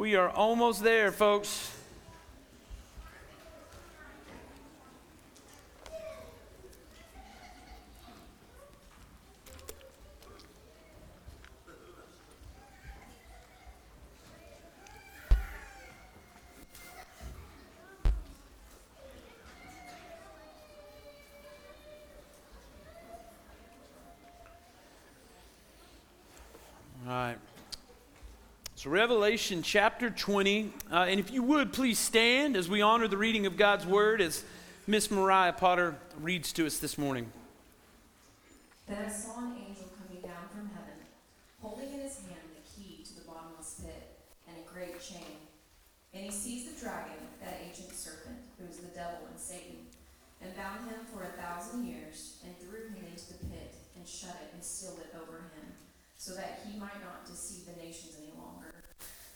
We are almost there, folks. All right. So, Revelation chapter 20. Uh, and if you would, please stand as we honor the reading of God's word as Miss Mariah Potter reads to us this morning. Then I saw an angel coming down from heaven, holding in his hand the key to the bottomless pit and a great chain. And he seized the dragon, that ancient serpent, who is the devil and Satan, and bound him for a thousand years, and threw him into the pit, and shut it and sealed it over him, so that he might not deceive the nations any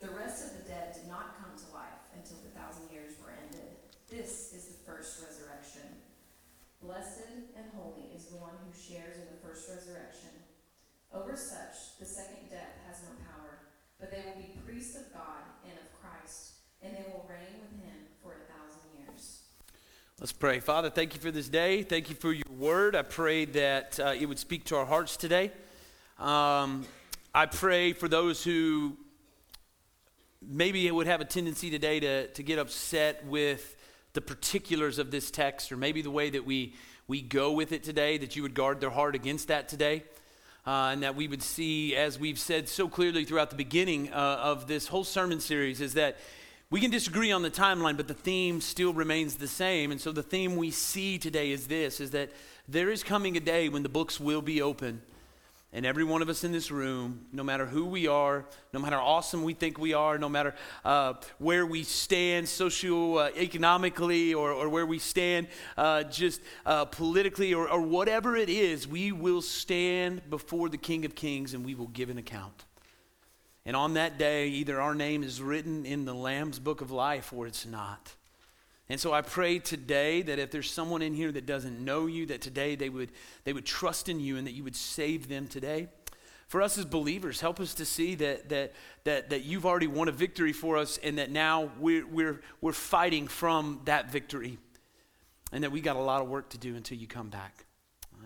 The rest of the dead did not come to life until the thousand years were ended. This is the first resurrection. Blessed and holy is the one who shares in the first resurrection. Over such, the second death has no power, but they will be priests of God and of Christ, and they will reign with him for a thousand years. Let's pray. Father, thank you for this day. Thank you for your word. I pray that uh, it would speak to our hearts today. Um, I pray for those who maybe it would have a tendency today to, to get upset with the particulars of this text or maybe the way that we, we go with it today, that you would guard their heart against that today. Uh, and that we would see, as we've said so clearly throughout the beginning uh, of this whole sermon series, is that we can disagree on the timeline, but the theme still remains the same. And so the theme we see today is this is that there is coming a day when the books will be open. And every one of us in this room, no matter who we are, no matter how awesome we think we are, no matter uh, where we stand socioeconomically or, or where we stand uh, just uh, politically or, or whatever it is, we will stand before the King of Kings and we will give an account. And on that day, either our name is written in the Lamb's book of life or it's not. And so I pray today that if there's someone in here that doesn't know you, that today they would, they would trust in you and that you would save them today. For us as believers, help us to see that, that, that, that you've already won a victory for us and that now we're, we're, we're fighting from that victory. And that we got a lot of work to do until you come back.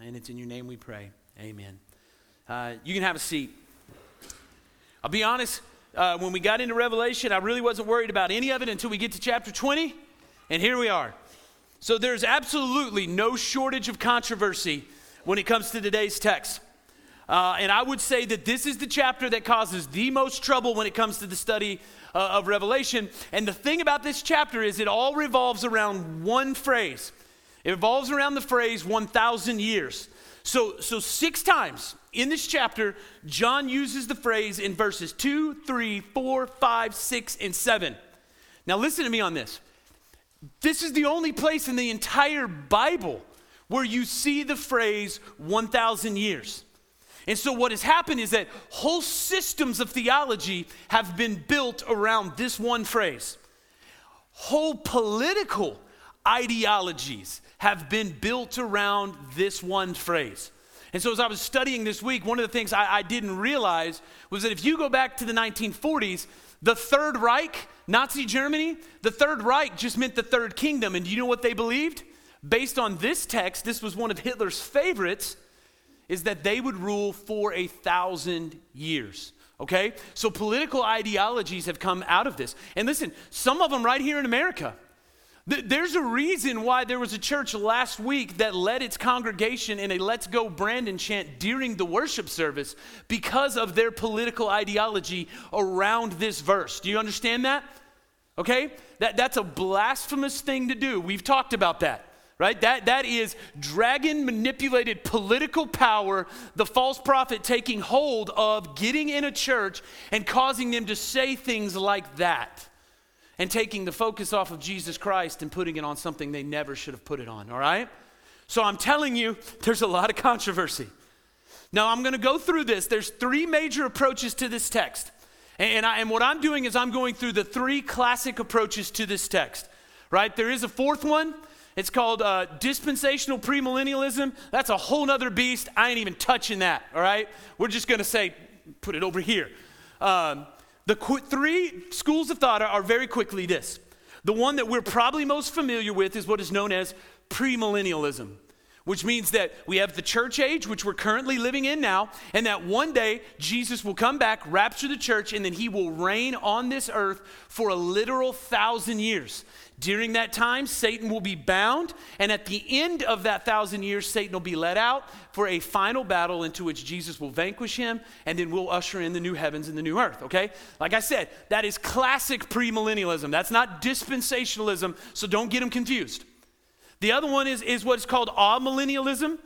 And it's in your name we pray. Amen. Uh, you can have a seat. I'll be honest, uh, when we got into Revelation, I really wasn't worried about any of it until we get to chapter 20. And here we are. So there's absolutely no shortage of controversy when it comes to today's text. Uh, and I would say that this is the chapter that causes the most trouble when it comes to the study uh, of Revelation. And the thing about this chapter is it all revolves around one phrase. It revolves around the phrase 1,000 years. So, so six times in this chapter, John uses the phrase in verses 2, 3, 4, 5, 6, and 7. Now, listen to me on this. This is the only place in the entire Bible where you see the phrase 1,000 years. And so, what has happened is that whole systems of theology have been built around this one phrase. Whole political ideologies have been built around this one phrase. And so, as I was studying this week, one of the things I, I didn't realize was that if you go back to the 1940s, the Third Reich, Nazi Germany, the Third Reich just meant the Third Kingdom. And do you know what they believed? Based on this text, this was one of Hitler's favorites, is that they would rule for a thousand years. Okay? So political ideologies have come out of this. And listen, some of them right here in America. There's a reason why there was a church last week that led its congregation in a Let's Go Brandon chant during the worship service because of their political ideology around this verse. Do you understand that? Okay? That, that's a blasphemous thing to do. We've talked about that right? That, that is dragon manipulated political power, the false prophet taking hold of getting in a church and causing them to say things like that. and taking the focus off of Jesus Christ and putting it on something they never should have put it on, all right? So I'm telling you, there's a lot of controversy. Now I'm going to go through this. There's three major approaches to this text. And, I, and what I'm doing is I'm going through the three classic approaches to this text, right? There is a fourth one. It's called uh, dispensational premillennialism. That's a whole nother beast. I ain't even touching that, all right? We're just going to say, put it over here. Um, the qu- three schools of thought are, are very quickly this. The one that we're probably most familiar with is what is known as premillennialism, which means that we have the church age, which we're currently living in now, and that one day Jesus will come back, rapture the church, and then he will reign on this earth for a literal thousand years. During that time, Satan will be bound, and at the end of that thousand years, Satan will be let out for a final battle into which Jesus will vanquish him, and then we'll usher in the new heavens and the new earth, okay? Like I said, that is classic premillennialism. That's not dispensationalism, so don't get them confused. The other one is, is what's called amillennialism.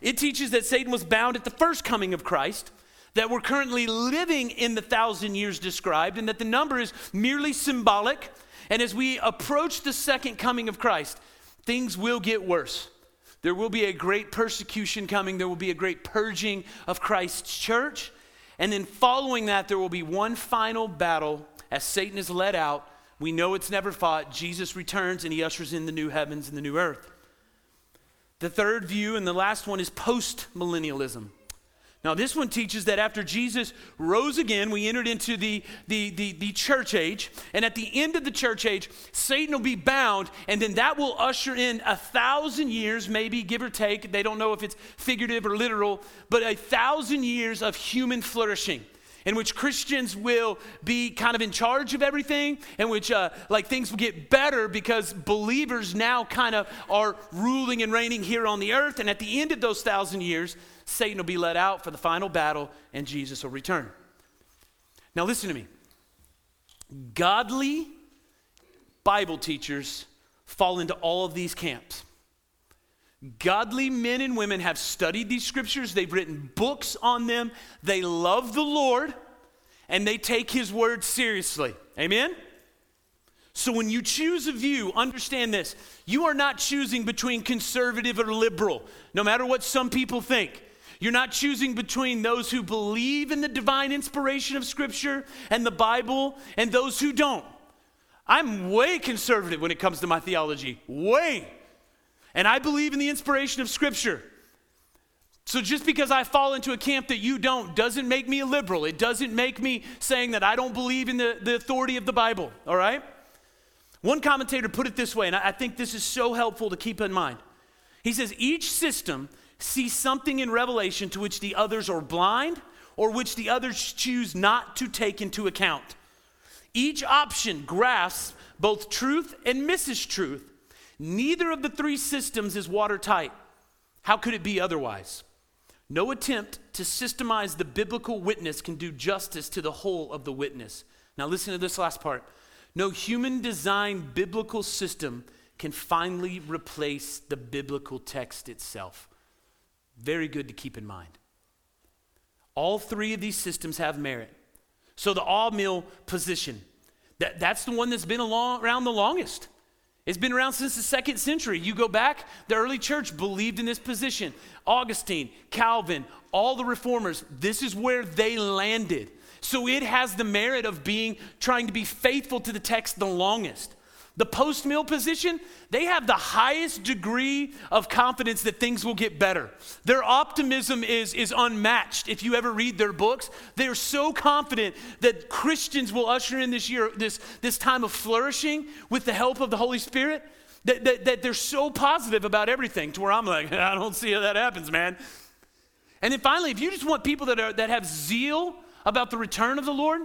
It teaches that Satan was bound at the first coming of Christ, that we're currently living in the thousand years described, and that the number is merely symbolic and as we approach the second coming of Christ, things will get worse. There will be a great persecution coming, there will be a great purging of Christ's church. And then following that, there will be one final battle as Satan is led out. We know it's never fought. Jesus returns and he ushers in the new heavens and the new earth. The third view and the last one is post millennialism. Now, this one teaches that after Jesus rose again, we entered into the, the, the, the, church age. And at the end of the church age, Satan will be bound, and then that will usher in a thousand years, maybe give or take. They don't know if it's figurative or literal, but a thousand years of human flourishing. In which Christians will be kind of in charge of everything, in which uh, like things will get better because believers now kind of are ruling and reigning here on the earth. And at the end of those thousand years, Satan will be let out for the final battle, and Jesus will return. Now, listen to me. Godly Bible teachers fall into all of these camps. Godly men and women have studied these scriptures, they've written books on them, they love the Lord, and they take His word seriously. Amen? So when you choose a view, understand this you are not choosing between conservative or liberal, no matter what some people think. You're not choosing between those who believe in the divine inspiration of Scripture and the Bible and those who don't. I'm way conservative when it comes to my theology, way. And I believe in the inspiration of Scripture. So just because I fall into a camp that you don't doesn't make me a liberal. It doesn't make me saying that I don't believe in the, the authority of the Bible, all right? One commentator put it this way, and I think this is so helpful to keep in mind. He says, each system sees something in Revelation to which the others are blind or which the others choose not to take into account. Each option grasps both truth and misses truth. Neither of the three systems is watertight. How could it be otherwise? No attempt to systemize the biblical witness can do justice to the whole of the witness. Now, listen to this last part. No human designed biblical system can finally replace the biblical text itself. Very good to keep in mind. All three of these systems have merit. So the a-mill position, that, that's the one that's been along, around the longest. It's been around since the second century. You go back, the early church believed in this position. Augustine, Calvin, all the reformers, this is where they landed. So it has the merit of being trying to be faithful to the text the longest. The post mill position, they have the highest degree of confidence that things will get better. Their optimism is, is unmatched. If you ever read their books, they're so confident that Christians will usher in this year, this, this time of flourishing with the help of the Holy Spirit, that, that, that they're so positive about everything to where I'm like, I don't see how that happens, man. And then finally, if you just want people that, are, that have zeal about the return of the Lord,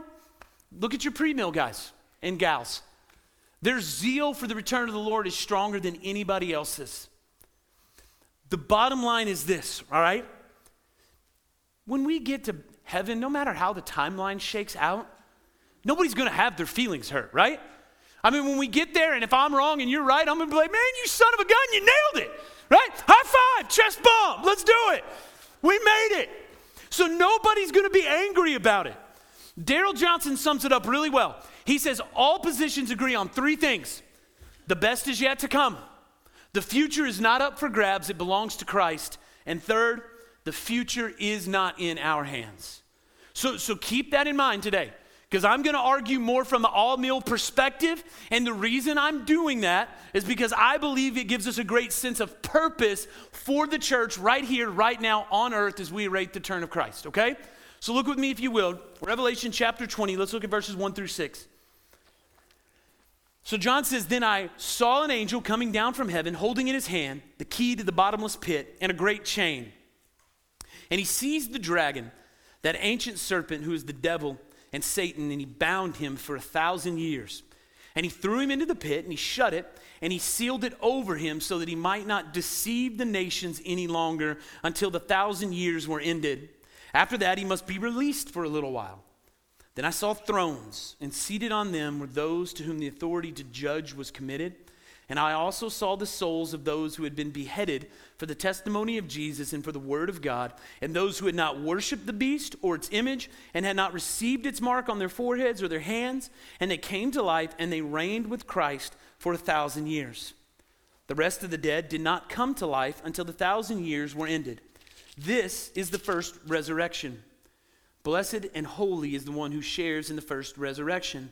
look at your pre mill guys and gals. Their zeal for the return of the Lord is stronger than anybody else's. The bottom line is this, all right? When we get to heaven, no matter how the timeline shakes out, nobody's gonna have their feelings hurt, right? I mean, when we get there, and if I'm wrong and you're right, I'm gonna be like, man, you son of a gun, you nailed it, right? High five, chest bump, let's do it. We made it. So nobody's gonna be angry about it. Darrell Johnson sums it up really well. He says all positions agree on three things the best is yet to come, the future is not up for grabs, it belongs to Christ, and third, the future is not in our hands. So, so keep that in mind today because I'm going to argue more from the a mill perspective. And the reason I'm doing that is because I believe it gives us a great sense of purpose for the church right here, right now on earth as we await the turn of Christ, okay? So look with me, if you will, Revelation chapter 20. Let's look at verses 1 through 6. So John says, Then I saw an angel coming down from heaven, holding in his hand the key to the bottomless pit and a great chain. And he seized the dragon, that ancient serpent who is the devil and Satan, and he bound him for a thousand years. And he threw him into the pit, and he shut it, and he sealed it over him so that he might not deceive the nations any longer until the thousand years were ended. After that, he must be released for a little while. Then I saw thrones, and seated on them were those to whom the authority to judge was committed. And I also saw the souls of those who had been beheaded for the testimony of Jesus and for the word of God, and those who had not worshiped the beast or its image, and had not received its mark on their foreheads or their hands, and they came to life, and they reigned with Christ for a thousand years. The rest of the dead did not come to life until the thousand years were ended. This is the first resurrection. Blessed and holy is the one who shares in the first resurrection.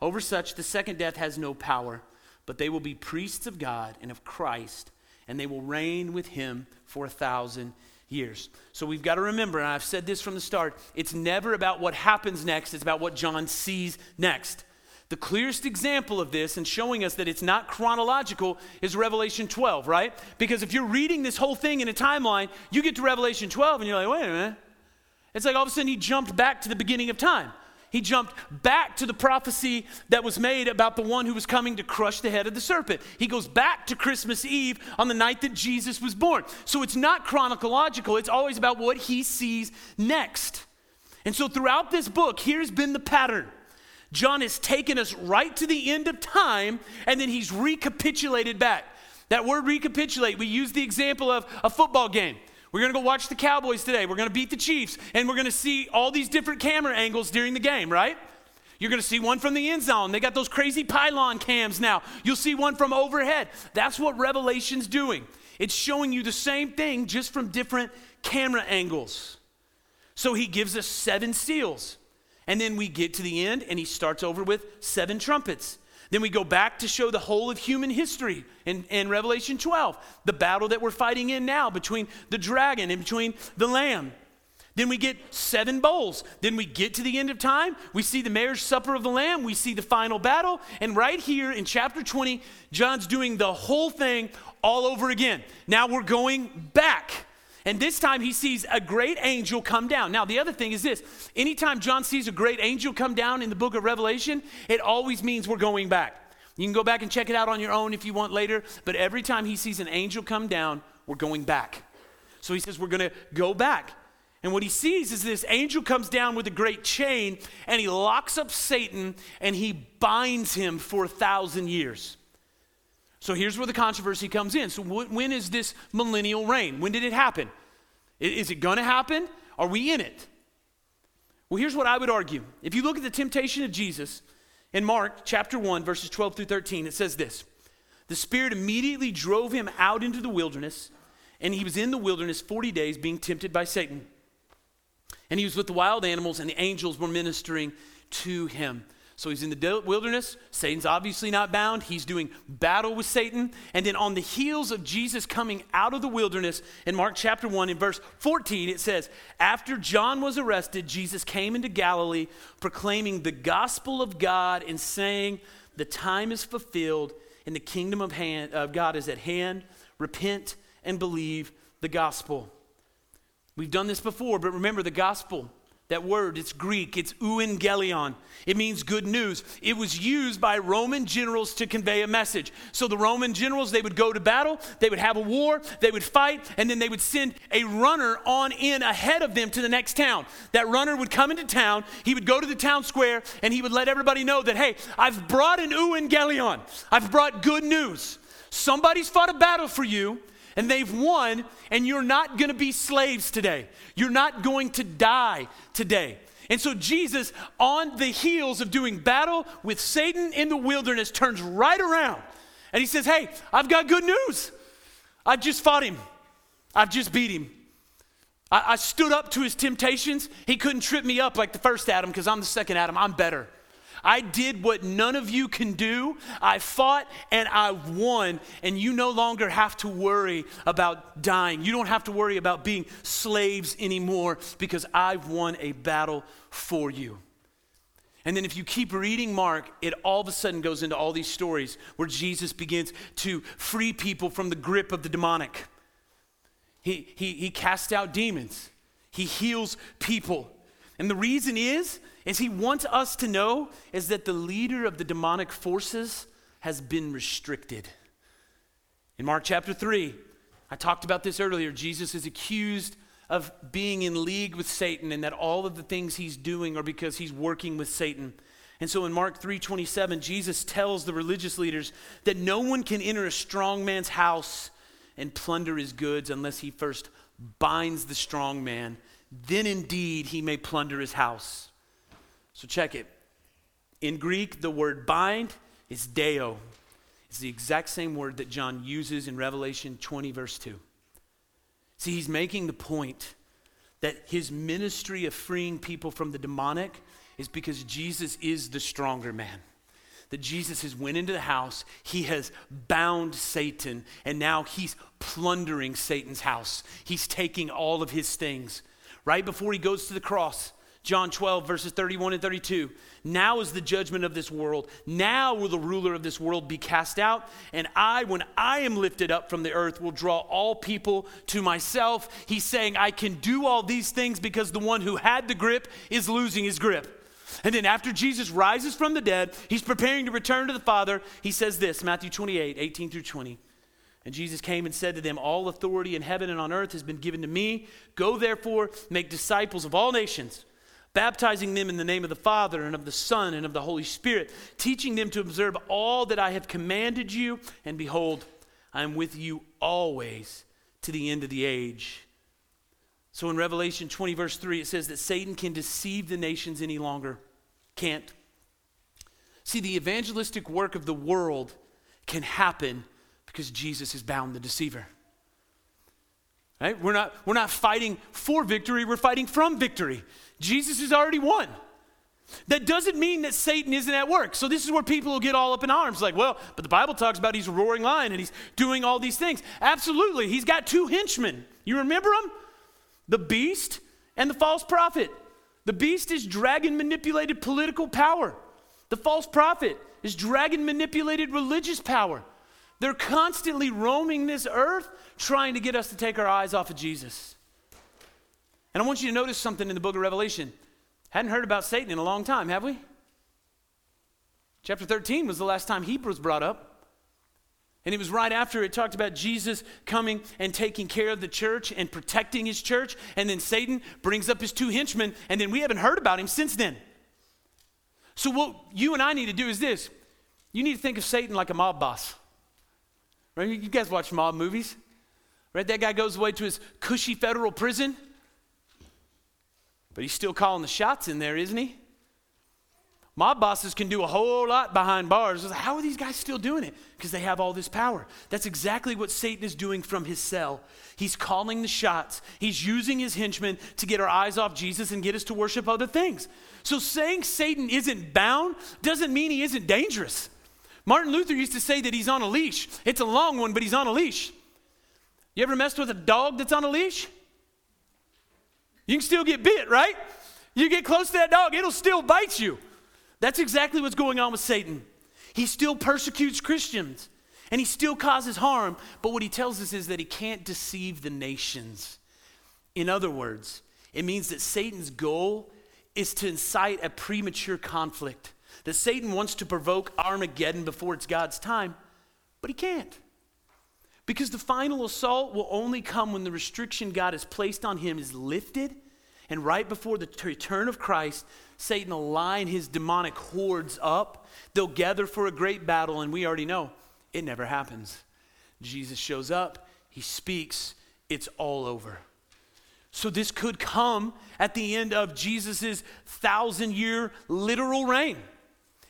Over such, the second death has no power but they will be priests of God and of Christ, and they will reign with him for a thousand years. So we've got to remember, and I've said this from the start, it's never about what happens next, it's about what John sees next. The clearest example of this and showing us that it's not chronological is Revelation 12, right? Because if you're reading this whole thing in a timeline, you get to Revelation 12 and you're like, wait a minute. It's like all of a sudden he jumped back to the beginning of time. He jumped back to the prophecy that was made about the one who was coming to crush the head of the serpent. He goes back to Christmas Eve on the night that Jesus was born. So it's not chronological, it's always about what he sees next. And so throughout this book, here's been the pattern. John has taken us right to the end of time and then he's recapitulated back. That word recapitulate, we use the example of a football game. We're going to go watch the Cowboys today. We're going to beat the Chiefs, and we're going to see all these different camera angles during the game, right? You're going to see one from the end zone. They got those crazy pylon cams now. You'll see one from overhead. That's what Revelation's doing. It's showing you the same thing just from different camera angles. So he gives us seven seals. And then we get to the end and he starts over with seven trumpets. Then we go back to show the whole of human history in, in Revelation 12, the battle that we're fighting in now between the dragon and between the lamb. Then we get seven bowls. Then we get to the end of time. We see the marriage supper of the Lamb. We see the final battle. And right here in chapter 20, John's doing the whole thing all over again. Now we're going back. And this time he sees a great angel come down. Now, the other thing is this anytime John sees a great angel come down in the book of Revelation, it always means we're going back. You can go back and check it out on your own if you want later, but every time he sees an angel come down, we're going back. So he says, We're going to go back. And what he sees is this angel comes down with a great chain and he locks up Satan and he binds him for a thousand years. So here's where the controversy comes in. So, when is this millennial reign? When did it happen? Is it going to happen? Are we in it? Well, here's what I would argue. If you look at the temptation of Jesus in Mark chapter 1, verses 12 through 13, it says this The Spirit immediately drove him out into the wilderness, and he was in the wilderness 40 days being tempted by Satan. And he was with the wild animals, and the angels were ministering to him. So he's in the wilderness. Satan's obviously not bound. He's doing battle with Satan. And then on the heels of Jesus coming out of the wilderness, in Mark chapter 1, in verse 14, it says, After John was arrested, Jesus came into Galilee proclaiming the gospel of God and saying, The time is fulfilled and the kingdom of, hand, of God is at hand. Repent and believe the gospel. We've done this before, but remember the gospel that word, it's Greek, it's euangelion. It means good news. It was used by Roman generals to convey a message. So the Roman generals, they would go to battle, they would have a war, they would fight, and then they would send a runner on in ahead of them to the next town. That runner would come into town, he would go to the town square, and he would let everybody know that, hey, I've brought an euangelion. I've brought good news. Somebody's fought a battle for you, and they've won, and you're not going to be slaves today. You're not going to die today. And so Jesus, on the heels of doing battle with Satan in the wilderness, turns right around and he says, Hey, I've got good news. I just fought him, I've just beat him. I, I stood up to his temptations. He couldn't trip me up like the first Adam because I'm the second Adam. I'm better. I did what none of you can do. I fought and I won, and you no longer have to worry about dying. You don't have to worry about being slaves anymore because I've won a battle for you. And then if you keep reading Mark, it all of a sudden goes into all these stories where Jesus begins to free people from the grip of the demonic. He, he, he casts out demons. He heals people. And the reason is is he wants us to know is that the leader of the demonic forces has been restricted. In Mark chapter 3, I talked about this earlier. Jesus is accused of being in league with Satan and that all of the things he's doing are because he's working with Satan. And so in Mark 3:27, Jesus tells the religious leaders that no one can enter a strong man's house and plunder his goods unless he first binds the strong man. Then indeed he may plunder his house. So check it. In Greek, the word bind is deo. It's the exact same word that John uses in Revelation 20, verse 2. See, he's making the point that his ministry of freeing people from the demonic is because Jesus is the stronger man. That Jesus has went into the house, he has bound Satan, and now he's plundering Satan's house. He's taking all of his things. Right before he goes to the cross, John 12, verses 31 and 32. Now is the judgment of this world. Now will the ruler of this world be cast out. And I, when I am lifted up from the earth, will draw all people to myself. He's saying, I can do all these things because the one who had the grip is losing his grip. And then after Jesus rises from the dead, he's preparing to return to the Father. He says this Matthew 28, 18 through 20. And Jesus came and said to them, All authority in heaven and on earth has been given to me. Go therefore, make disciples of all nations baptizing them in the name of the Father and of the Son and of the Holy Spirit, teaching them to observe all that I have commanded you. And behold, I am with you always to the end of the age. So in Revelation 20, verse 3, it says that Satan can deceive the nations any longer. Can't. See, the evangelistic work of the world can happen because Jesus has bound the deceiver. Right? We're not, we're not fighting for victory, we're fighting from victory. Jesus has already won. That doesn't mean that Satan isn't at work. So, this is where people will get all up in arms like, well, but the Bible talks about he's a roaring lion and he's doing all these things. Absolutely. He's got two henchmen. You remember them? The beast and the false prophet. The beast is dragon manipulated political power, the false prophet is dragon manipulated religious power. They're constantly roaming this earth trying to get us to take our eyes off of Jesus. And I want you to notice something in the book of Revelation. Hadn't heard about Satan in a long time, have we? Chapter 13 was the last time Hebrew was brought up. And it was right after it talked about Jesus coming and taking care of the church and protecting his church. And then Satan brings up his two henchmen, and then we haven't heard about him since then. So, what you and I need to do is this you need to think of Satan like a mob boss. Right? You guys watch mob movies, right? That guy goes away to his cushy federal prison, but he's still calling the shots in there, isn't he? Mob bosses can do a whole lot behind bars. How are these guys still doing it? Because they have all this power. That's exactly what Satan is doing from his cell. He's calling the shots. He's using his henchmen to get our eyes off Jesus and get us to worship other things. So saying Satan isn't bound doesn't mean he isn't dangerous. Martin Luther used to say that he's on a leash. It's a long one, but he's on a leash. You ever messed with a dog that's on a leash? You can still get bit, right? You get close to that dog, it'll still bite you. That's exactly what's going on with Satan. He still persecutes Christians and he still causes harm, but what he tells us is that he can't deceive the nations. In other words, it means that Satan's goal is to incite a premature conflict that Satan wants to provoke Armageddon before it's God's time, but he can't. Because the final assault will only come when the restriction God has placed on him is lifted, and right before the return of Christ, Satan will line his demonic hordes up. They'll gather for a great battle, and we already know it never happens. Jesus shows up, he speaks, it's all over. So this could come at the end of Jesus' thousand year literal reign.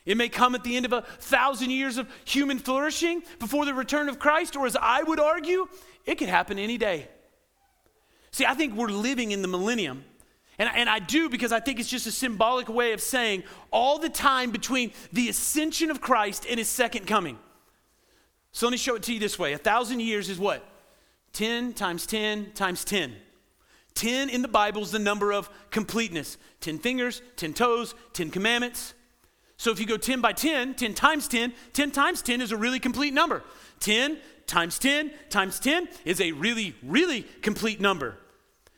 It may come at the end of a thousand years of human flourishing before the return of Christ, or as I would argue, it could happen any day. See, I think we're living in the millennium. And, and I do because I think it's just a symbolic way of saying all the time between the ascension of Christ and his second coming. So let me show it to you this way. A thousand years is what? 10 times 10 times 10. 10 in the Bible is the number of completeness 10 fingers, 10 toes, 10 commandments. So if you go 10 by 10, 10 times 10, 10 times 10 is a really complete number. 10 times 10 times 10 is a really, really complete number.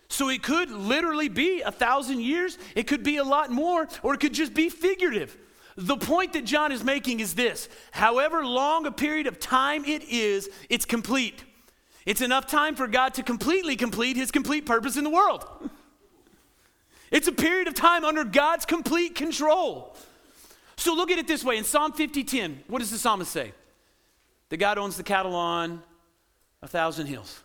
So it could literally be a thousand years, it could be a lot more, or it could just be figurative. The point that John is making is this however long a period of time it is, it's complete. It's enough time for God to completely complete his complete purpose in the world. It's a period of time under God's complete control. So look at it this way in Psalm 50:10, what does the psalmist say? That God owns the cattle on a thousand hills.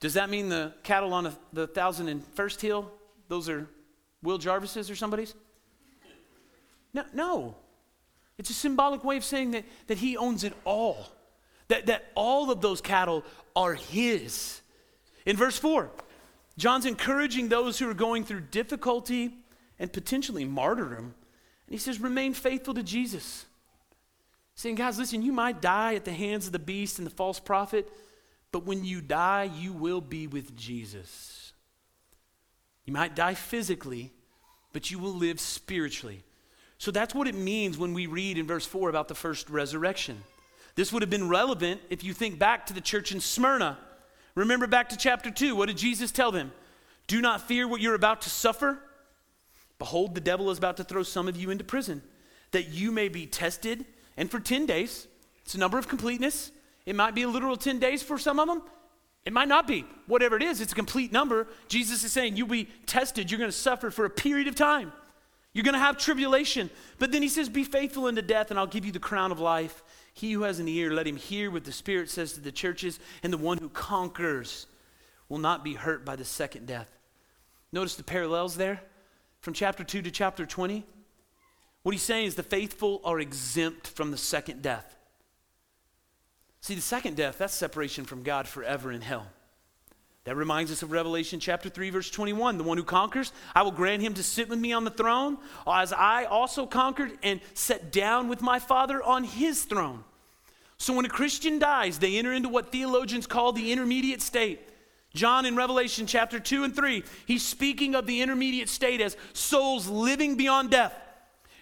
Does that mean the cattle on the thousand and first hill, those are Will Jarvis's or somebody's? No, no. It's a symbolic way of saying that, that he owns it all, that, that all of those cattle are his. In verse 4, John's encouraging those who are going through difficulty and potentially martyrdom. And he says, remain faithful to Jesus. Saying, guys, listen, you might die at the hands of the beast and the false prophet, but when you die, you will be with Jesus. You might die physically, but you will live spiritually. So that's what it means when we read in verse 4 about the first resurrection. This would have been relevant if you think back to the church in Smyrna. Remember back to chapter 2. What did Jesus tell them? Do not fear what you're about to suffer. Behold, the devil is about to throw some of you into prison, that you may be tested. And for 10 days, it's a number of completeness. It might be a literal 10 days for some of them. It might not be. Whatever it is, it's a complete number. Jesus is saying you'll be tested. You're going to suffer for a period of time. You're going to have tribulation. But then he says, Be faithful unto death, and I'll give you the crown of life. He who has an ear, let him hear what the Spirit says to the churches, and the one who conquers will not be hurt by the second death. Notice the parallels there from chapter 2 to chapter 20. What he's saying is the faithful are exempt from the second death. See, the second death, that's separation from God forever in hell. That reminds us of Revelation chapter 3, verse 21. The one who conquers, I will grant him to sit with me on the throne, as I also conquered and sat down with my Father on his throne. So when a Christian dies, they enter into what theologians call the intermediate state. John in Revelation chapter 2 and 3, he's speaking of the intermediate state as souls living beyond death.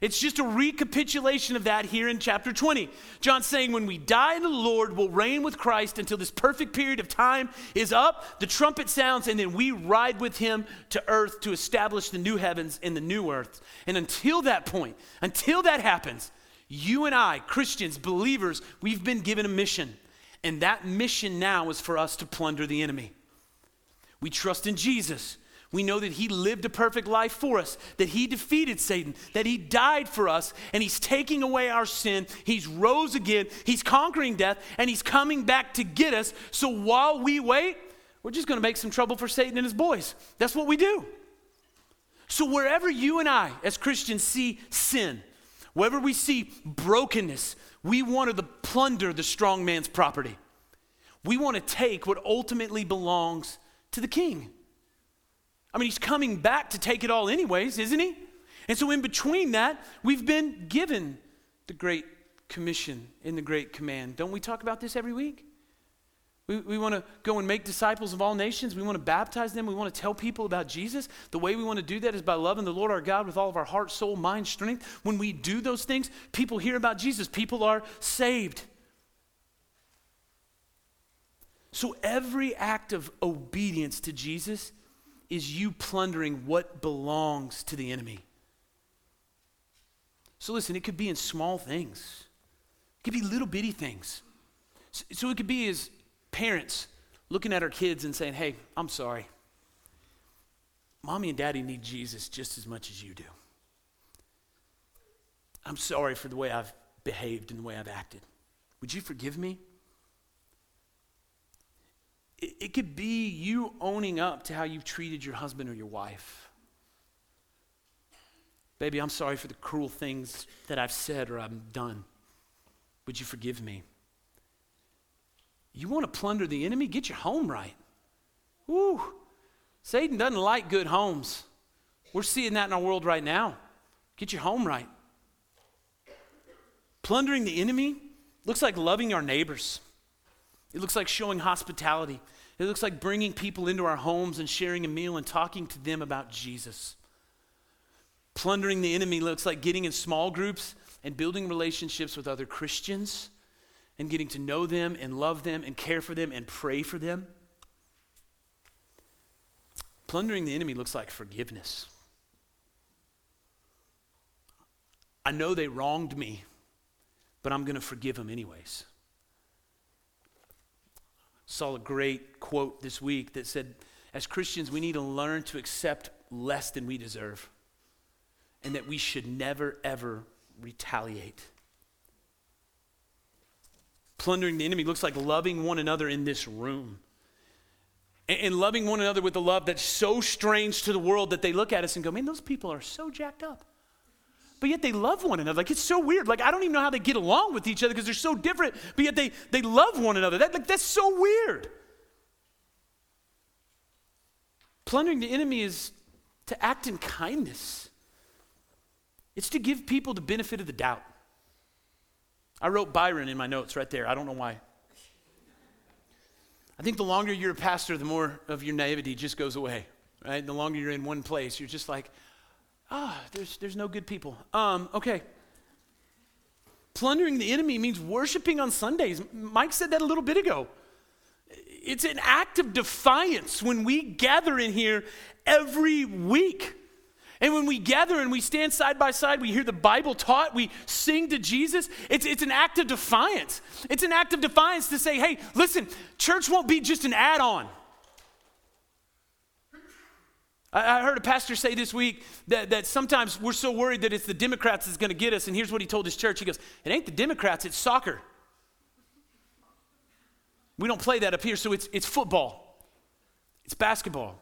It's just a recapitulation of that here in chapter 20. John's saying, when we die the Lord, we'll reign with Christ until this perfect period of time is up, the trumpet sounds, and then we ride with him to earth to establish the new heavens and the new earth. And until that point, until that happens, you and I, Christians, believers, we've been given a mission. And that mission now is for us to plunder the enemy. We trust in Jesus. We know that He lived a perfect life for us, that He defeated Satan, that He died for us, and He's taking away our sin. He's rose again, He's conquering death, and He's coming back to get us. So while we wait, we're just going to make some trouble for Satan and his boys. That's what we do. So wherever you and I, as Christians, see sin, wherever we see brokenness, we want to plunder the strong man's property. We want to take what ultimately belongs to the king. I mean, he's coming back to take it all, anyways, isn't he? And so, in between that, we've been given the Great Commission in the Great Command. Don't we talk about this every week? We, we want to go and make disciples of all nations. We want to baptize them. We want to tell people about Jesus. The way we want to do that is by loving the Lord our God with all of our heart, soul, mind, strength. When we do those things, people hear about Jesus. People are saved. So every act of obedience to Jesus is you plundering what belongs to the enemy. So listen, it could be in small things. It could be little bitty things. So it could be as parents looking at our kids and saying, hey, I'm sorry. Mommy and daddy need Jesus just as much as you do. I'm sorry for the way I've behaved and the way I've acted. Would you forgive me? It, it could be you owning up to how you've treated your husband or your wife. Baby, I'm sorry for the cruel things that I've said or I've done. Would you forgive me? You want to plunder the enemy? Get your home right. Woo! Satan doesn't like good homes. We're seeing that in our world right now. Get your home right. Plundering the enemy looks like loving our neighbors. It looks like showing hospitality. It looks like bringing people into our homes and sharing a meal and talking to them about Jesus. Plundering the enemy looks like getting in small groups and building relationships with other Christians and getting to know them and love them and care for them and pray for them. Plundering the enemy looks like forgiveness. I know they wronged me, but I'm going to forgive them anyways. Saw a great quote this week that said, as Christians, we need to learn to accept less than we deserve, and that we should never, ever retaliate. Plundering the enemy looks like loving one another in this room. And, loving one another with a love that's so strange to the world that they look at us and go, man, those people are so jacked up. But yet they love one another. Like it's so weird. Like I don't even know how they get along with each other because they're so different, but yet they, they love one another. That, like, that's so weird. Plundering the enemy is to act in kindness. It's to give people the benefit of the doubt. I wrote Byron in my notes right there. I don't know why. I think the longer you're a pastor, the more of your naivety just goes away, right? The longer you're in one place, you're just like, ah, there's, there's no good people. Um, okay. Plundering the enemy means worshiping on Sundays. Mike said that a little bit ago. It's an act of defiance when we gather in here every week. And when we gather and we stand side by side, we hear the Bible taught, we sing to Jesus, it's, it's an act of defiance. It's an act of defiance to say, hey, listen, church won't be just an add on. I, heard a pastor say this week that, that sometimes we're so worried that it's the Democrats that's going to get us. And here's what he told his church He goes, It ain't the Democrats, it's soccer. We don't play that up here, so it's, it's football, it's basketball.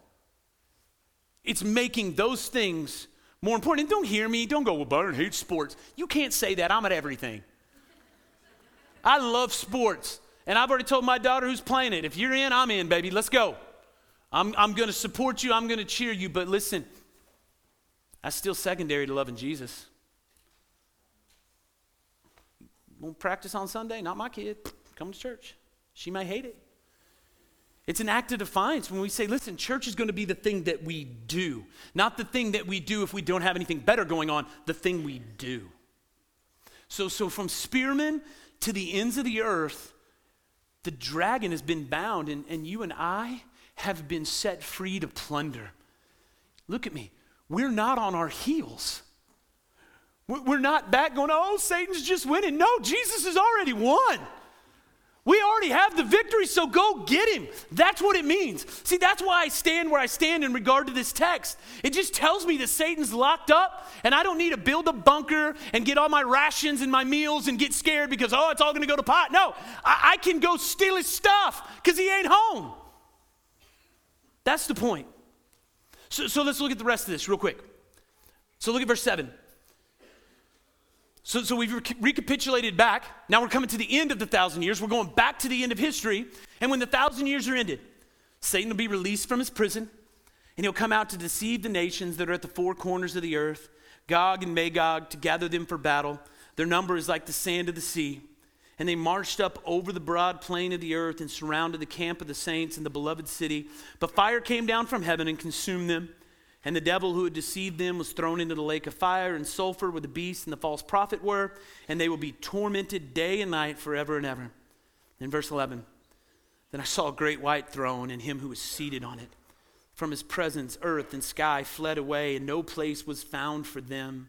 It's making those things more important. And don't hear me. Don't go, well, Byron hates sports. You can't say that. I'm at everything. I love sports. And I've already told my daughter who's playing it if you're in, I'm in, baby. Let's go. I'm, I'm going to support you. I'm going to cheer you. But listen, that's still secondary to loving Jesus. Won't practice on Sunday? Not my kid. Come to church. She may hate it. It's an act of defiance when we say, listen, church is going to be the thing that we do, not the thing that we do if we don't have anything better going on, the thing we do. So, so from Spearman to the ends of the earth, the dragon has been bound, and, and you and I have been set free to plunder. Look at me. We're not on our heels. We're not back going, oh, Satan's just winning. No, Jesus has already won. We already have the victory, so go get him. That's what it means. See, that's why I stand where I stand in regard to this text. It just tells me that Satan's locked up, and I don't need to build a bunker and get all my rations and my meals and get scared because, oh, it's all going to go to pot. No, I, I can go steal his stuff because he ain't home. That's the point. So, so let's look at the rest of this real quick. So look at verse 7. So, so we've re- recapitulated back. Now we're coming to the end of the thousand years. We're going back to the end of history. And when the thousand years are ended, Satan will be released from his prison, and he'll come out to deceive the nations that are at the four corners of the earth, Gog and Magog, to gather them for battle. Their number is like the sand of the sea. And they marched up over the broad plain of the earth and surrounded the camp of the saints and the beloved city. But fire came down from heaven and consumed them. And the devil who had deceived them was thrown into the lake of fire and sulfur where the beast and the false prophet were, and they will be tormented day and night forever and ever. In verse 11, then I saw a great white throne and him who was seated on it. From his presence, earth and sky fled away, and no place was found for them.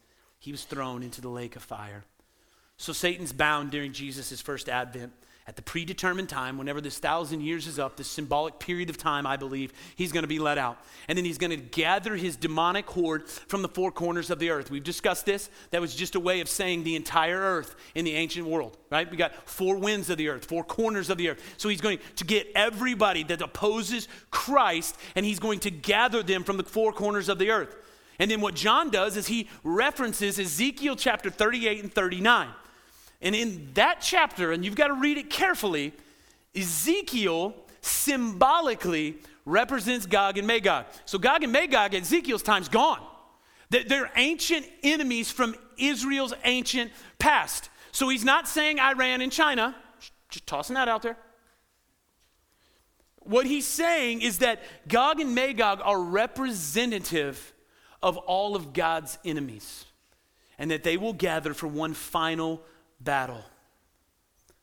he was thrown into the lake of fire. So Satan's bound during Jesus' first advent. At the predetermined time, whenever this thousand years is up, this symbolic period of time, I believe, he's going to be let out. And then he's going to gather his demonic horde from the four corners of the earth. We've discussed this. That was just a way of saying the entire earth in the ancient world, right? We got four winds of the earth, four corners of the earth. So he's going to get everybody that opposes Christ, and he's going to gather them from the four corners of the earth. And then what John does is he references Ezekiel chapter 38 and 39. And in that chapter, and you've got to read it carefully, Ezekiel symbolically represents Gog and Magog. So Gog and Magog at Ezekiel's time's gone. They're ancient enemies from Israel's ancient past. So he's not saying Iran and China, just tossing that out there. What he's saying is that Gog and Magog are representative of all of God's enemies and that they will gather for one final battle.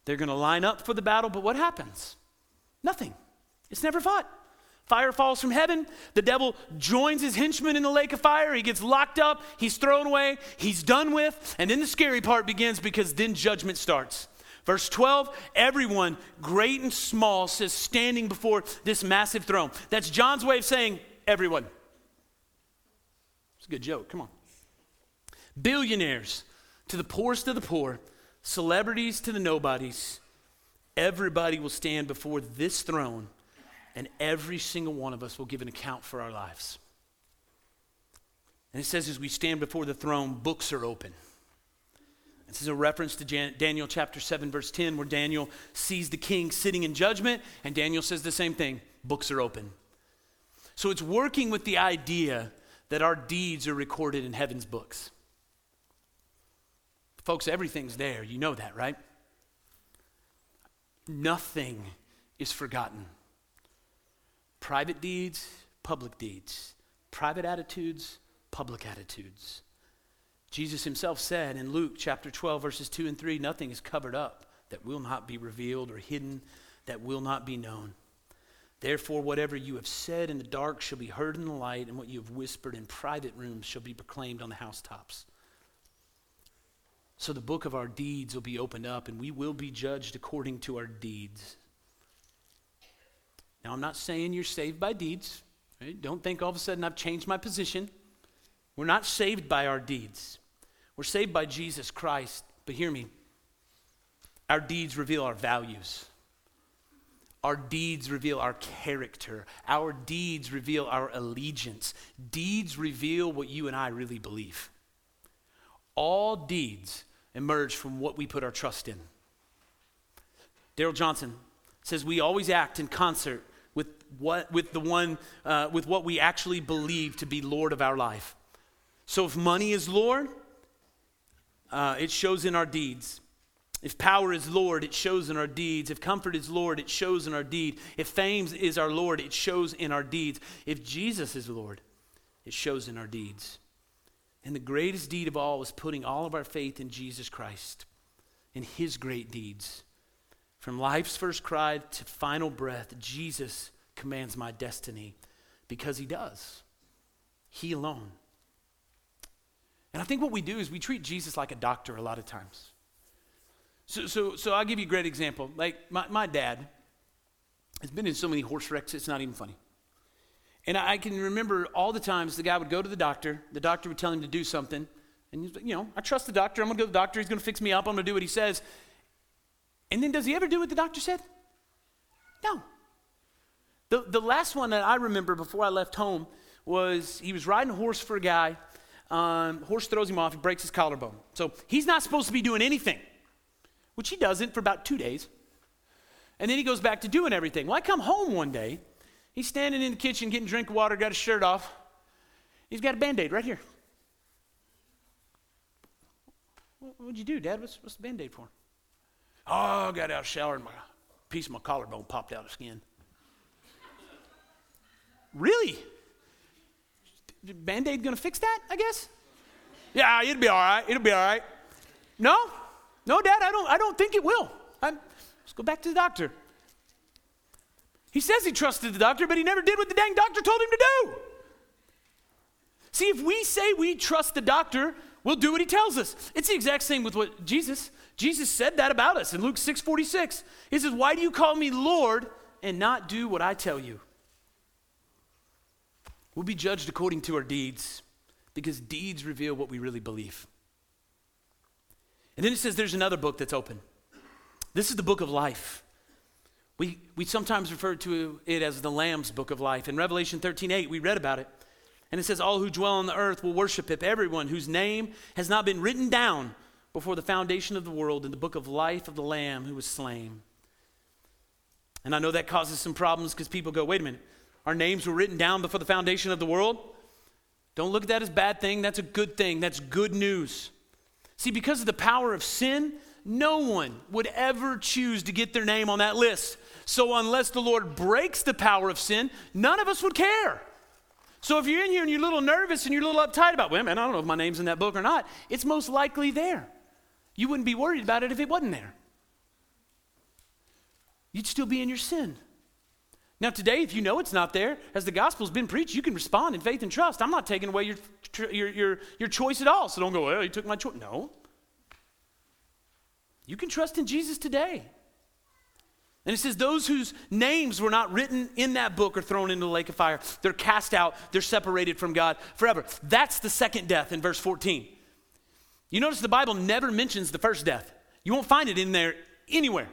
They're going to line up for the battle, but what happens? Nothing. It's never fought. Fire falls from heaven. The devil joins his henchmen in the lake of fire. He gets locked up. He's thrown away. He's done with. And then the scary part begins because then judgment starts. Verse 12, everyone, great and small, says standing before this massive throne. That's John's way of saying everyone. A good joke. Come on. Billionaires to the poorest of the poor celebrities to the nobodies, everybody will stand before this throne, and every single one of us will give an account for our lives. And it says, as we stand before the throne, books are open. This is a reference to Jan- Daniel chapter 7, verse 10, where Daniel sees the king sitting in judgment, and Daniel says the same thing books are open. So it's working with the idea that our deeds are recorded in heaven's books. Folks, everything's there. You know that, right? Nothing is forgotten. Private deeds, public deeds. Private attitudes, public attitudes. Jesus himself said in Luke chapter 12, verses 2 and 3 nothing is covered up that will not be revealed or hidden that will not be known. Therefore, whatever you have said in the dark shall be heard in the light, and what you have whispered in private rooms shall be proclaimed on the housetops. So the book of our deeds will be opened up and we will be judged according to our deeds. Now, I'm not saying you're saved by deeds. Right? Don't think all of a sudden I've changed my position. We're not saved by our deeds, we're saved by Jesus Christ. But hear me our deeds reveal our values. Our deeds reveal our character. Our deeds reveal our allegiance. Deeds reveal what you and I really believe. All deeds emerge from what we put our trust in. Darrell Johnson says we always act in concert with what with the one uh, with what we actually believe to be Lord of our life. So if money is Lord, uh, it shows in our deeds. If power is Lord, it shows in our deeds. If comfort is Lord, it shows in our deed. If fame is our Lord, it shows in our deeds. If Jesus is Lord, it shows in our deeds. And the greatest deed of all is putting all of our faith in Jesus Christ, in his great deeds. From life's first cry to final breath, Jesus commands my destiny because he does. He alone. And I think what we do is we treat Jesus like a doctor a lot of times. So, so, so I'll give you a great example. Like my, my dad has been in so many horse wrecks, it's not even funny. And I can remember all the times the guy would go to the doctor, the doctor would tell him to do something. And, he's, you know, I trust the doctor. I'm to go to the doctor. He's to fix me up. I'm to do what he says. And then does he ever do what the doctor said? No. The, the last one that I remember before I left home was he was riding a horse for a guy. Um, horse throws him off. He breaks his collarbone. So he's not supposed to be doing anything, which he doesn't for about two days. And then he goes back to doing everything. Well, I come home one day He's standing in the kitchen getting drink of water, got his shirt off. He's got a band aid right here. What'd you do, Dad? What's, what's the band aid for? Oh, I got out of shower and my piece of my collarbone popped out of skin. really? Band aid gonna fix that, I guess? Yeah, it'll be all right. It'll be all right. No, no, Dad, I don't, I don't think it will. I'm, let's go back to the doctor. He says he trusted the doctor, but he never did what the dang doctor told him to do. See, if we say we trust the doctor, we'll do what he tells us. It's the exact same with what Jesus. Jesus said that about us in Luke 6:46. He says, "Why do you call me Lord and not do what I tell you?" We'll be judged according to our deeds because deeds reveal what we really believe. And then it says there's another book that's open. This is the book of life. We, we sometimes refer to it as the Lamb's book of life. In Revelation 13 8, we read about it. And it says, All who dwell on the earth will worship him, everyone whose name has not been written down before the foundation of the world in the book of life of the Lamb who was slain. And I know that causes some problems because people go, wait a minute, our names were written down before the foundation of the world? Don't look at that as a bad thing. That's a good thing. That's good news. See, because of the power of sin, no one would ever choose to get their name on that list. So, unless the Lord breaks the power of sin, none of us would care. So, if you're in here and you're a little nervous and you're a little uptight about, well, man, I don't know if my name's in that book or not, it's most likely there. You wouldn't be worried about it if it wasn't there. You'd still be in your sin. Now, today, if you know it's not there, as the gospel's been preached, you can respond in faith and trust. I'm not taking away your, your, your, your choice at all. So don't go, well, you took my choice. No. You can trust in Jesus today. And it says, those whose names were not written in that book are thrown into the lake of fire. They're cast out, they're separated from God forever. That's the second death in verse 14. You notice the Bible never mentions the first death, you won't find it in there anywhere.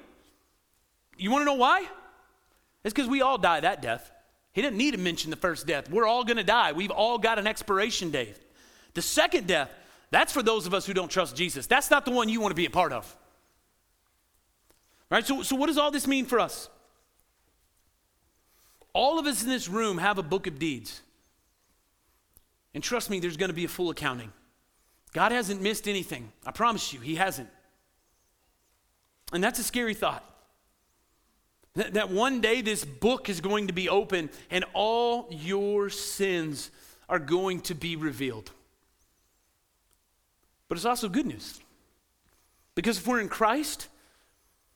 You want to know why? It's because we all die that death. He didn't need to mention the first death. We're all going to die. We've all got an expiration date. The second death, that's for those of us who don't trust Jesus. That's not the one you want to be a part of. Right? So, so what does all this mean for us? All of us in this room have a book of deeds. And trust me, there's going to be a full accounting. God hasn't missed anything. I promise you, He hasn't. And that's a scary thought. That, that one day this book is going to be open and all your sins are going to be revealed. But it's also good news. Because if we're in Christ,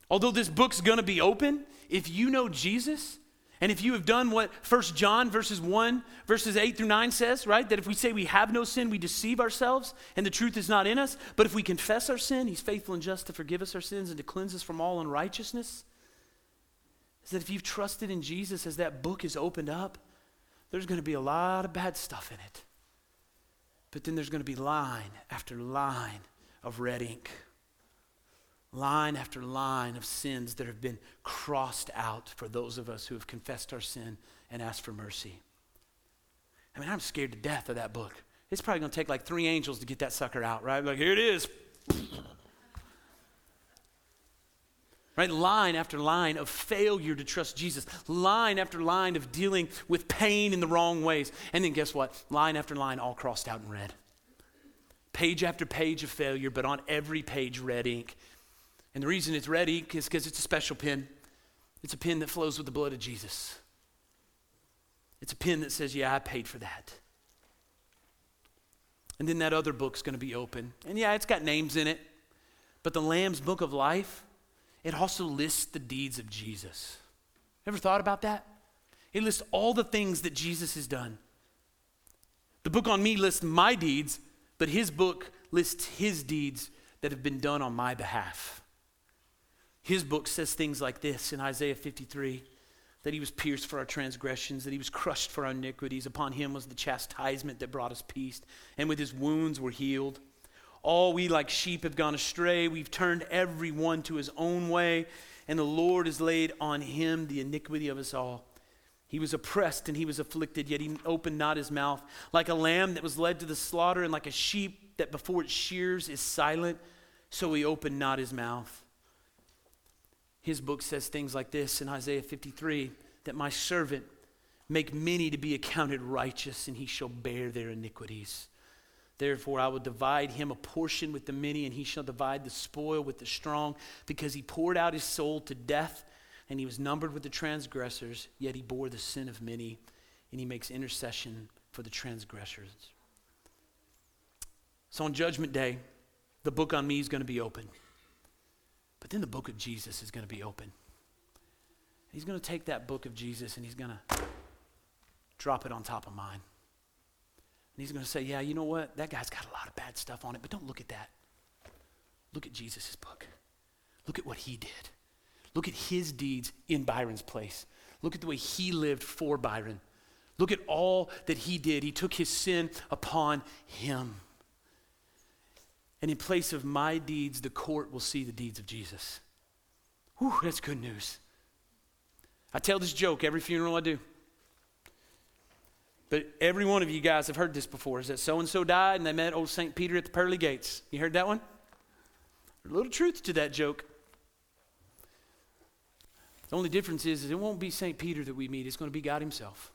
although this book's going to be open, if you know Jesus, and if you have done what 1 John verses 1 verses 8 through 9 says, right? That if we say we have no sin, we deceive ourselves and the truth is not in us. But if we confess our sin, he's faithful and just to forgive us our sins and to cleanse us from all unrighteousness is that if you've trusted in Jesus as that book is opened up, there's going to be a lot of bad stuff in it. But then there's going to be line after line of red ink, line after line of sins that have been crossed out for those of us who have confessed our sin and asked for mercy. I mean, I'm scared to death of that book. It's probably going to take like three angels to get that sucker out, right? Like, here it is. Right? Line after line of failure to trust Jesus, line after line of dealing with pain in the wrong ways. And then guess what? Line after line, all crossed out in red. Page after page of failure, but on every page, red ink. And the reason it's red ink is because it's a special pen. It's a pen that flows with the blood of Jesus. It's a pen that says, Yeah, I paid for that. And then that other book's going to be open. And yeah, it's got names in it. But the Lamb's book of life, it also lists the deeds of Jesus. Ever thought about that? It lists all the things that Jesus has done. The book on me lists my deeds, but his book lists his deeds that have been done on my behalf. His book says things like this in Isaiah 53 that he was pierced for our transgressions, that he was crushed for our iniquities. Upon him was the chastisement that brought us peace, and with his wounds we're healed. All we like sheep have gone astray. We've turned every one to his own way, and the Lord has laid on him the iniquity of us all. He was oppressed and he was afflicted, yet he opened not his mouth. Like a lamb that was led to the slaughter, and like a sheep that before it shears is silent, so he opened not his mouth. His book says things like this in Isaiah 53 that my servant make many to be accounted righteous, and he shall bear their iniquities. Therefore, I will divide him a portion with the many, and he shall divide the spoil with the strong, because he poured out his soul to death, and he was numbered with the transgressors, yet he bore the sin of many, and he makes intercession for the transgressors. So on Judgment Day, the book on me is going to be open. But then the book of Jesus is going to be open. He's going to take that book of Jesus and he's going to drop it on top of mine. He's going to say, Yeah, you know what? That guy's got a lot of bad stuff on it, but don't look at that. Look at Jesus' book. Look at what he did. Look at his deeds in Byron's place. Look at the way he lived for Byron. Look at all that he did. He took his sin upon him. And in place of my deeds, the court will see the deeds of Jesus. Whew, that's good news. I tell this joke every funeral I do. But every one of you guys have heard this before is that so and so died and they met old St. Peter at the pearly gates. You heard that one? A little truth to that joke. The only difference is, is it won't be St. Peter that we meet, it's going to be God Himself.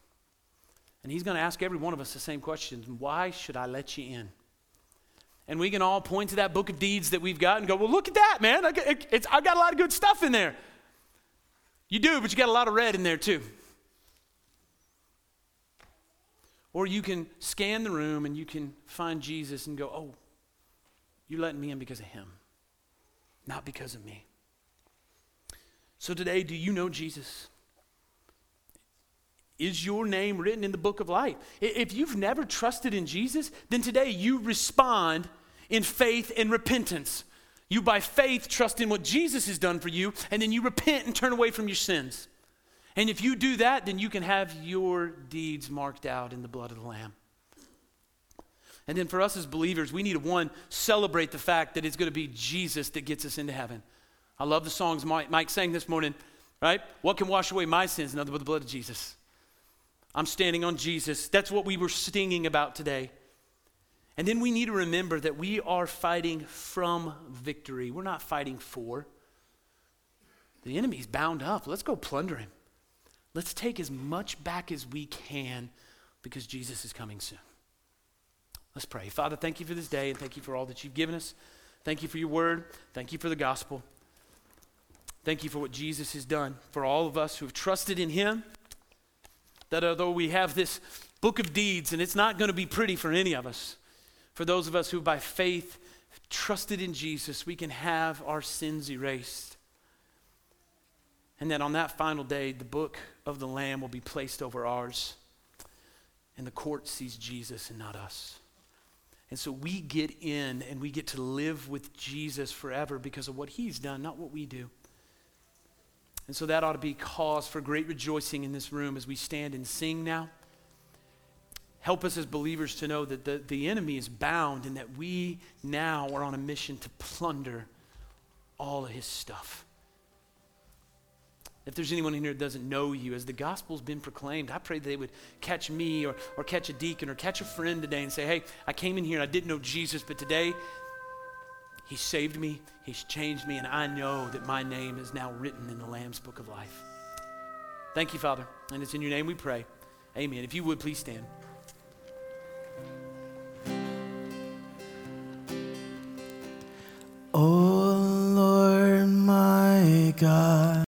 And He's going to ask every one of us the same questions Why should I let you in? And we can all point to that book of deeds that we've got and go, Well, look at that, man. I've got a lot of good stuff in there. You do, but you got a lot of red in there too. Or you can scan the room and you can find Jesus and go, Oh, you're letting me in because of Him, not because of me. So today, do you know Jesus? Is your name written in the book of life? If you've never trusted in Jesus, then today you respond in faith and repentance. You, by faith, trust in what Jesus has done for you, and then you repent and turn away from your sins. And if you do that, then you can have your deeds marked out in the blood of the Lamb. And then for us as believers, we need to, one, celebrate the fact that it's going to be Jesus that gets us into heaven. I love the songs Mike, Mike sang this morning, right? What can wash away my sins? Nothing but the blood of Jesus. I'm standing on Jesus. That's what we were singing about today. And then we need to remember that we are fighting from victory. We're not fighting for. The enemy's bound up. Let's go plunder him. Let's take as much back as we can because Jesus is coming soon. Let's pray. Father, thank you for this day and thank you for all that you've given us. Thank you for your word. Thank you for the gospel. Thank you for what Jesus has done for all of us who have trusted in him. That although we have this book of deeds, and it's not going to be pretty for any of us, for those of us who by faith trusted in Jesus, we can have our sins erased. And that on that final day, the book of the Lamb will be placed over ours, and the court sees Jesus and not us. And so we get in and we get to live with Jesus forever because of what he's done, not what we do. And so that ought to be cause for great rejoicing in this room as we stand and sing now. Help us as believers to know that the, the enemy is bound and that we now are on a mission to plunder all of his stuff. If there's anyone in here that doesn't know you, as the gospel's been proclaimed, I pray they would catch me or, or catch a deacon or catch a friend today and say, hey, I came in here and I didn't know Jesus, but today he saved me, He's changed me, and I know that my name is now written in the Lamb's Book of Life. Thank you, Father. And it's in your name we pray. Amen. If you would, please stand. Oh Lord, my God.